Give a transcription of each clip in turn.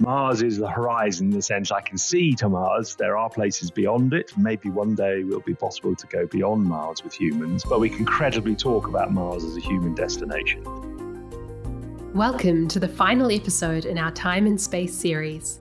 Mars is the horizon in the sense I can see to Mars. There are places beyond it. Maybe one day it will be possible to go beyond Mars with humans, but we can credibly talk about Mars as a human destination. Welcome to the final episode in our Time and Space series.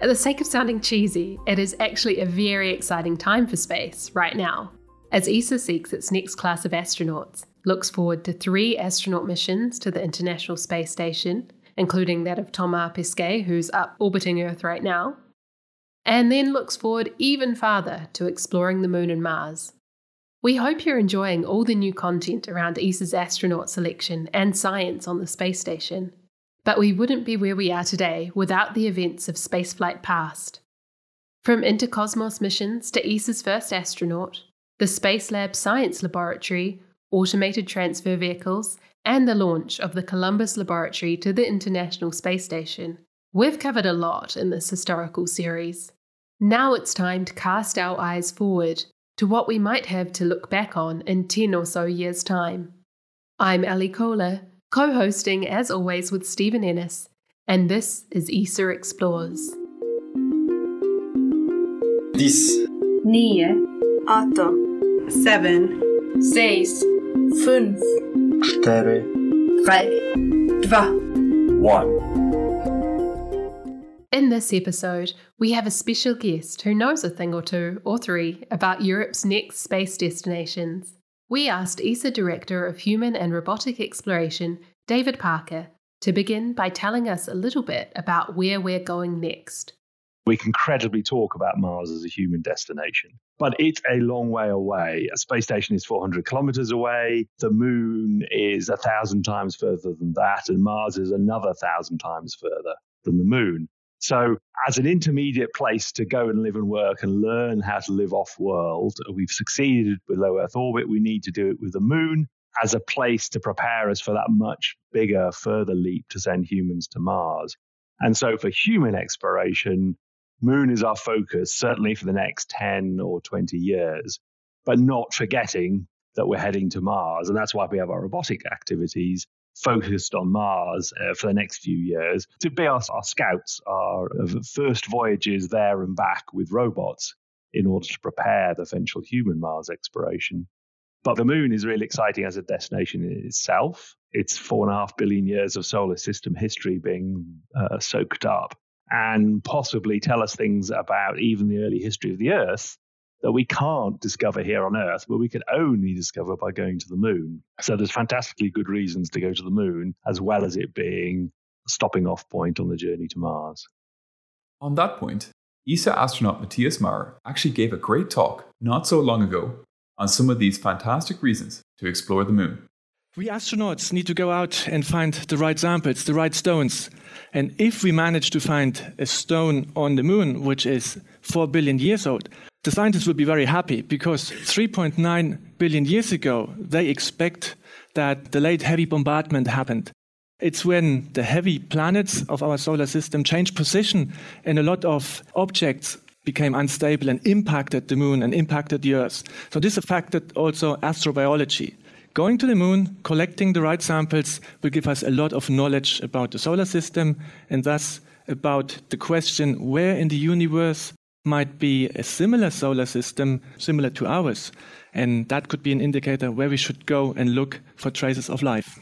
At the sake of sounding cheesy, it is actually a very exciting time for space right now, as ESA seeks its next class of astronauts, looks forward to three astronaut missions to the International Space Station, including that of Thomas Pesquet, who's up orbiting Earth right now, and then looks forward even farther to exploring the Moon and Mars. We hope you're enjoying all the new content around ESA's astronaut selection and science on the space station. But we wouldn't be where we are today without the events of spaceflight past. From Intercosmos missions to ESA's first astronaut, the Space Lab Science Laboratory, automated transfer vehicles, and the launch of the Columbus Laboratory to the International Space Station, we've covered a lot in this historical series. Now it's time to cast our eyes forward to what we might have to look back on in 10 or so years' time. I'm Ali Kohler, co hosting as always with Stephen Ennis, and this is ESA Explores. 10, 9, 8, 7, 6, 5, 4, 3, 2, 1. In this episode, we have a special guest who knows a thing or two, or three, about Europe's next space destinations. We asked ESA Director of Human and Robotic Exploration, David Parker, to begin by telling us a little bit about where we're going next. We can credibly talk about Mars as a human destination, but it's a long way away. A space station is 400 kilometers away. The moon is a thousand times further than that, and Mars is another thousand times further than the moon. So, as an intermediate place to go and live and work and learn how to live off world, we've succeeded with low Earth orbit. We need to do it with the moon as a place to prepare us for that much bigger, further leap to send humans to Mars. And so, for human exploration, moon is our focus, certainly for the next 10 or 20 years, but not forgetting that we're heading to Mars. And that's why we have our robotic activities focused on Mars uh, for the next few years to be our, our scouts, our first voyages there and back with robots in order to prepare the eventual human Mars exploration. But the moon is really exciting as a destination in itself. It's four and a half billion years of solar system history being uh, soaked up and possibly tell us things about even the early history of the Earth that we can't discover here on Earth, but we can only discover by going to the moon. So there's fantastically good reasons to go to the moon, as well as it being a stopping off point on the journey to Mars. On that point, ESA astronaut Matthias Maurer actually gave a great talk not so long ago on some of these fantastic reasons to explore the moon. We astronauts need to go out and find the right samples, the right stones. And if we manage to find a stone on the moon, which is 4 billion years old, the scientists will be very happy because 3.9 billion years ago, they expect that the late heavy bombardment happened. It's when the heavy planets of our solar system changed position and a lot of objects became unstable and impacted the moon and impacted the Earth. So this affected also astrobiology. Going to the moon, collecting the right samples will give us a lot of knowledge about the solar system and thus about the question where in the universe might be a similar solar system similar to ours. And that could be an indicator where we should go and look for traces of life.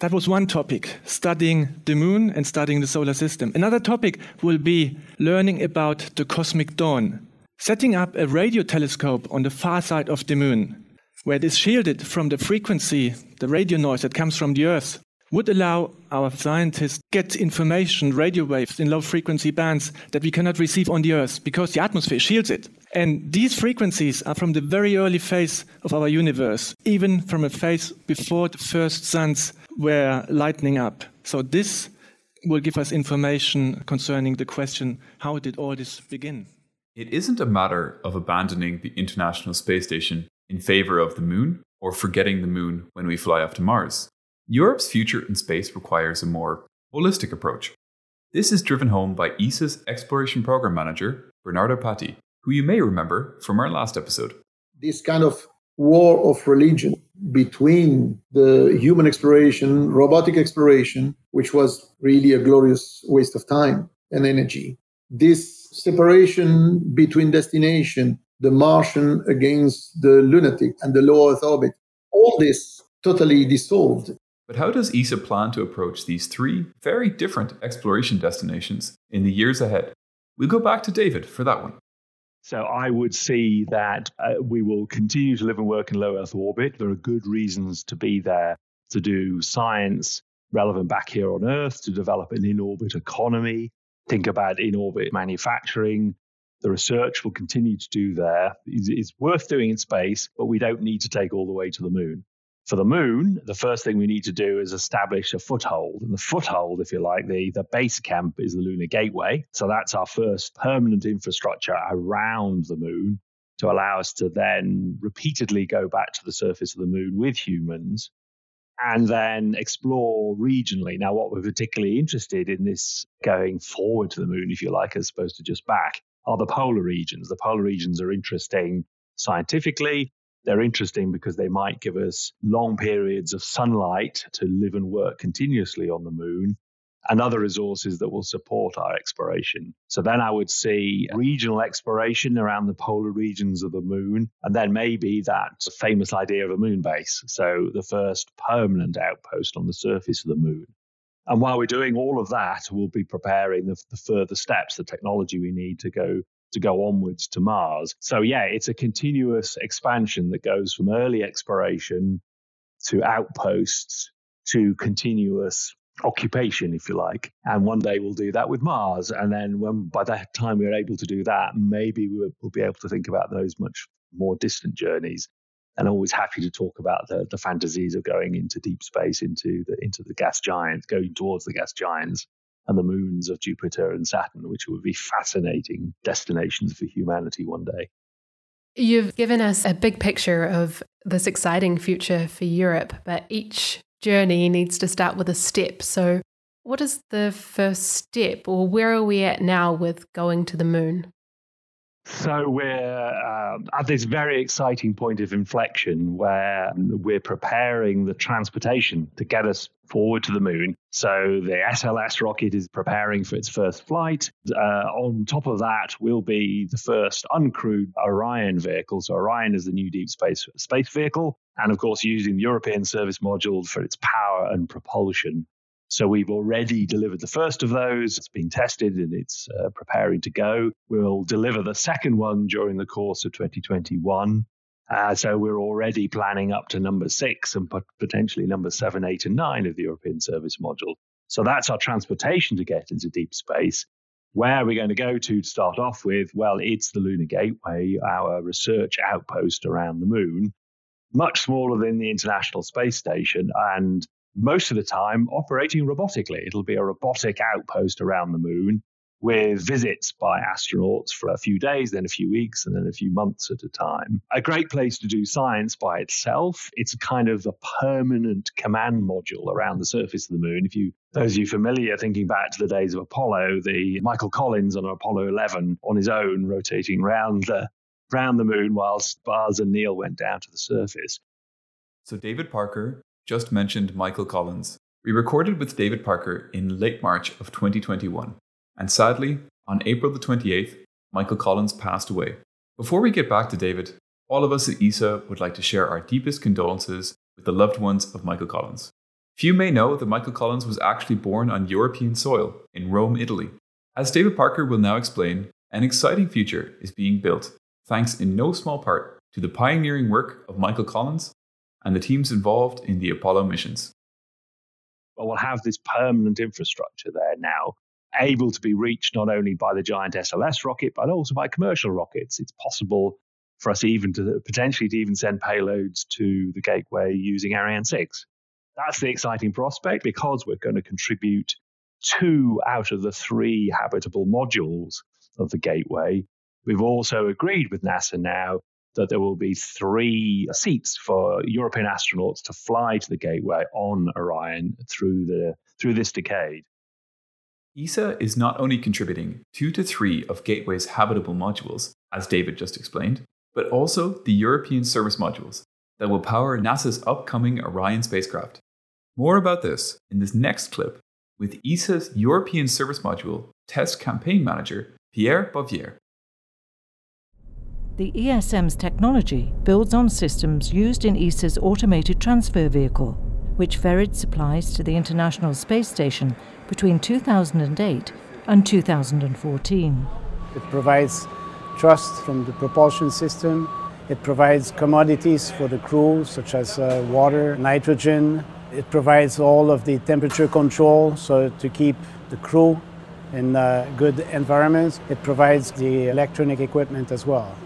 That was one topic, studying the moon and studying the solar system. Another topic will be learning about the cosmic dawn, setting up a radio telescope on the far side of the moon, where it is shielded from the frequency, the radio noise that comes from the Earth, would allow our scientists get information, radio waves in low frequency bands that we cannot receive on the Earth because the atmosphere shields it. And these frequencies are from the very early phase of our universe, even from a phase before the first suns were lightening up. So this will give us information concerning the question, how did all this begin? It isn't a matter of abandoning the International Space Station in favor of the moon or forgetting the moon when we fly off to Mars. Europe's future in space requires a more holistic approach. This is driven home by ESA's Exploration Program Manager, Bernardo Patti, who you may remember from our last episode. This kind of war of religion between the human exploration, robotic exploration, which was really a glorious waste of time, and energy. This separation between destination, the Martian against the lunatic and the low Earth orbit, all this totally dissolved. But how does ESA plan to approach these three very different exploration destinations in the years ahead? We'll go back to David for that one. So I would see that uh, we will continue to live and work in low Earth orbit. There are good reasons to be there to do science relevant back here on Earth, to develop an in orbit economy, think about in orbit manufacturing. The research will continue to do there. It's, worth doing in space, but we don't need to take all the way to the moon. For the moon, the first thing we need to do is establish a foothold. And the foothold, if you like, the, the base camp is the Lunar Gateway. So that's our first permanent infrastructure around the moon to allow us to then repeatedly go back to the surface of the moon with humans and then explore regionally. Now, what we're particularly interested in this going forward to the moon, if you like, as opposed to just back, are the polar regions. The polar regions are interesting scientifically. They're interesting because they might give us long periods of sunlight to live and work continuously on the moon and other resources that will support our exploration. So then I would see regional exploration around the polar regions of the moon, and then maybe that famous idea of a moon base. So the first permanent outpost on the surface of the moon. And while we're doing all of that, we'll be preparing the, the further steps, the technology we need to go to go onwards to Mars. So yeah, it's a continuous expansion that goes from early exploration to outposts to continuous occupation, if you like. And one day we'll do that with Mars. And then when by that time we're able to do that, maybe we'll, we'll be able to think about those much more distant journeys. And always happy to talk about the, the fantasies of going into deep space, into the into the gas giants, going towards the gas giants and the moons of Jupiter and Saturn, which would be fascinating destinations for humanity one day. You've given us a big picture of this exciting future for Europe, but each journey needs to start with a step. So, what is the first step, or where are we at now with going to the moon? So we're uh, at this very exciting point of inflection where we're preparing the transportation to get us forward to the moon. So the SLS rocket is preparing for its first flight. Uh, on top of that will be the first uncrewed Orion vehicle. So Orion is the new deep space space vehicle, and of course using the European Service Module for its power and propulsion. So we've already delivered the first of those. It's been tested and it's uh, preparing to go. We'll deliver the second one during the course of 2021. Uh, so we're already planning up to number six and potentially number seven, eight, and nine of the European Service Module. So that's our transportation to get into deep space. Where are we going to go to to start off with? Well, it's the Lunar Gateway, our research outpost around the moon, much smaller than the International Space Station. And most of the time operating robotically. It'll be a robotic outpost around the moon with visits by astronauts for a few days, then a few weeks, and then a few months at a time. A great place to do science by itself. It's kind of a permanent command module around the surface of the moon. If you those of you familiar, thinking back to the days of Apollo, the Michael Collins on Apollo 11 on his own, rotating round the round the moon whilst Buzz and Neil went down to the surface. So David Parker just mentioned Michael Collins. We recorded with David Parker in late March of 2021, and sadly, on April the 28th, Michael Collins passed away. Before we get back to David, all of us at ESA would like to share our deepest condolences with the loved ones of Michael Collins. Few may know that Michael Collins was actually born on European soil in Rome, Italy. As David Parker will now explain, an exciting future is being built, thanks in no small part to the pioneering work of Michael Collins and the teams involved in the Apollo missions. Well, we'll have this permanent infrastructure there now, able to be reached not only by the giant SLS rocket, but also by commercial rockets. It's possible for us even to potentially to even send payloads to the gateway using Ariane 6. That's the exciting prospect because we're going to contribute two out of the three habitable modules of the gateway. We've also agreed with NASA now that there will be three seats for European astronauts to fly to the Gateway on Orion through the through this decade. ESA is not only contributing two to three of Gateway's habitable modules, as David just explained, but also the European service modules that will power NASA's upcoming Orion spacecraft. More about this in this next clip with ESA's European service module Test Campaign Manager Pierre Bouvier. The ESM's technology builds on systems used in ESA's automated transfer vehicle, which ferried supplies to the International Space Station between 2008 and 2014. It provides thrust from the propulsion system. It provides commodities for the crew, such as uh, water, nitrogen. It provides all of the temperature control, so to keep the crew in a good environments. It provides the electronic equipment as well.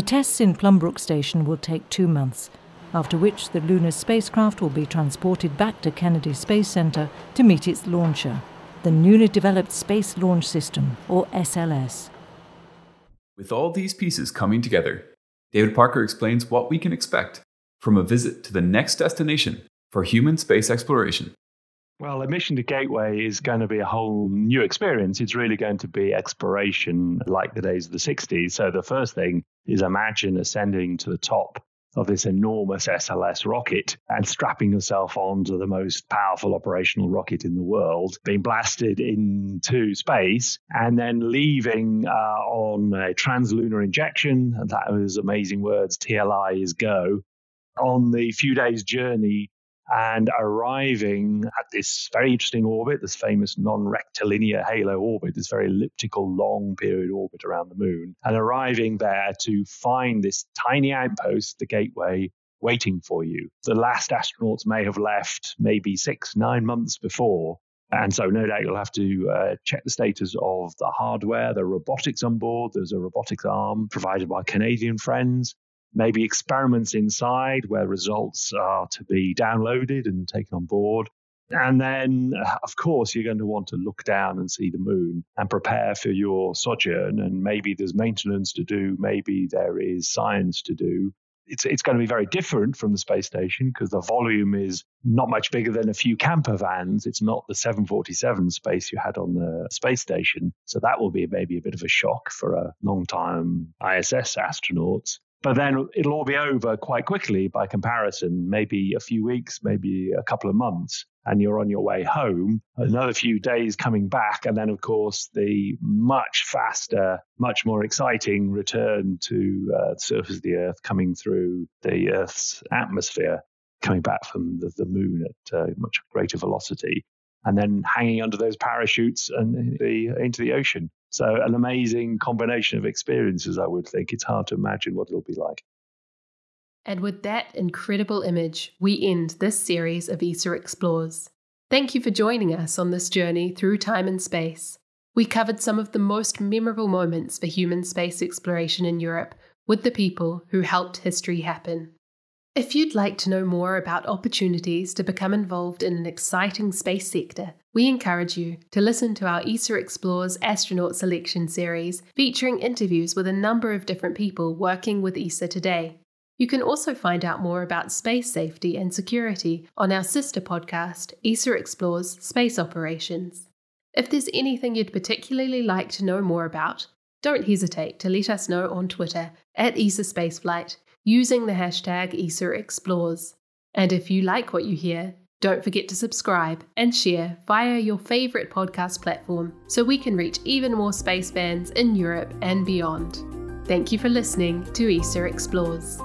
The tests in Plumbrook Station will take two months, after which the lunar spacecraft will be transported back to Kennedy Space Center to meet its launcher, the newly developed Space Launch System, or SLS. With all these pieces coming together, David Parker explains what we can expect from a visit to the next destination for human space exploration. Well, a mission to Gateway is going to be a whole new experience. It's really going to be exploration like the days of the 60s. So, the first thing is imagine ascending to the top of this enormous SLS rocket and strapping yourself onto the most powerful operational rocket in the world, being blasted into space, and then leaving uh, on a translunar injection. And that was amazing words. TLI is go. On the few days' journey and arriving at this very interesting orbit, this famous non rectilinear halo orbit, this very elliptical long period orbit around the moon, and arriving there to find this tiny outpost, the gateway, waiting for you. The last astronauts may have left maybe six, nine months before. And so, no doubt, you'll have to uh, check the status of the hardware, the robotics on board. There's a robotics arm provided by Canadian friends maybe experiments inside where results are to be downloaded and taken on board. And then, uh, of course, you're going to want to look down and see the moon and prepare for your sojourn. And maybe there's maintenance to do, maybe there is science to do. It's, it's going to be very different from the space station because the volume is not much bigger than a few camper vans. It's not the 747 space you had on the space station. So that will be maybe a bit of a shock for a long time ISS astronauts. But then it'll all be over quite quickly by comparison, maybe a few weeks, maybe a couple of months, and you're on your way home. Another few days coming back, and then, of course, the much faster, much more exciting return to uh, the surface of the Earth coming through the Earth's atmosphere, coming back from the, the moon at uh, much greater velocity and then hanging under those parachutes and the, into the ocean. So, an amazing combination of experiences, I would think. It's hard to imagine what it'll be like. And with that incredible image, we end this series of ESA Explores. Thank you for joining us on this journey through time and space. We covered some of the most memorable moments for human space exploration in Europe with the people who helped history happen. If you'd like to know more about opportunities to become involved in an exciting space sector, we encourage you to listen to our ESA Explores astronaut selection series featuring interviews with a number of different people working with ESA today. You can also find out more about space safety and security on our sister podcast, ESA Explores Space Operations. If there's anything you'd particularly like to know more about, don't hesitate to let us know on Twitter at ESA Spaceflight using the hashtag ESA Explores. And if you like what you hear, don't forget to subscribe and share via your favourite podcast platform so we can reach even more space fans in Europe and beyond. Thank you for listening to ESA Explores.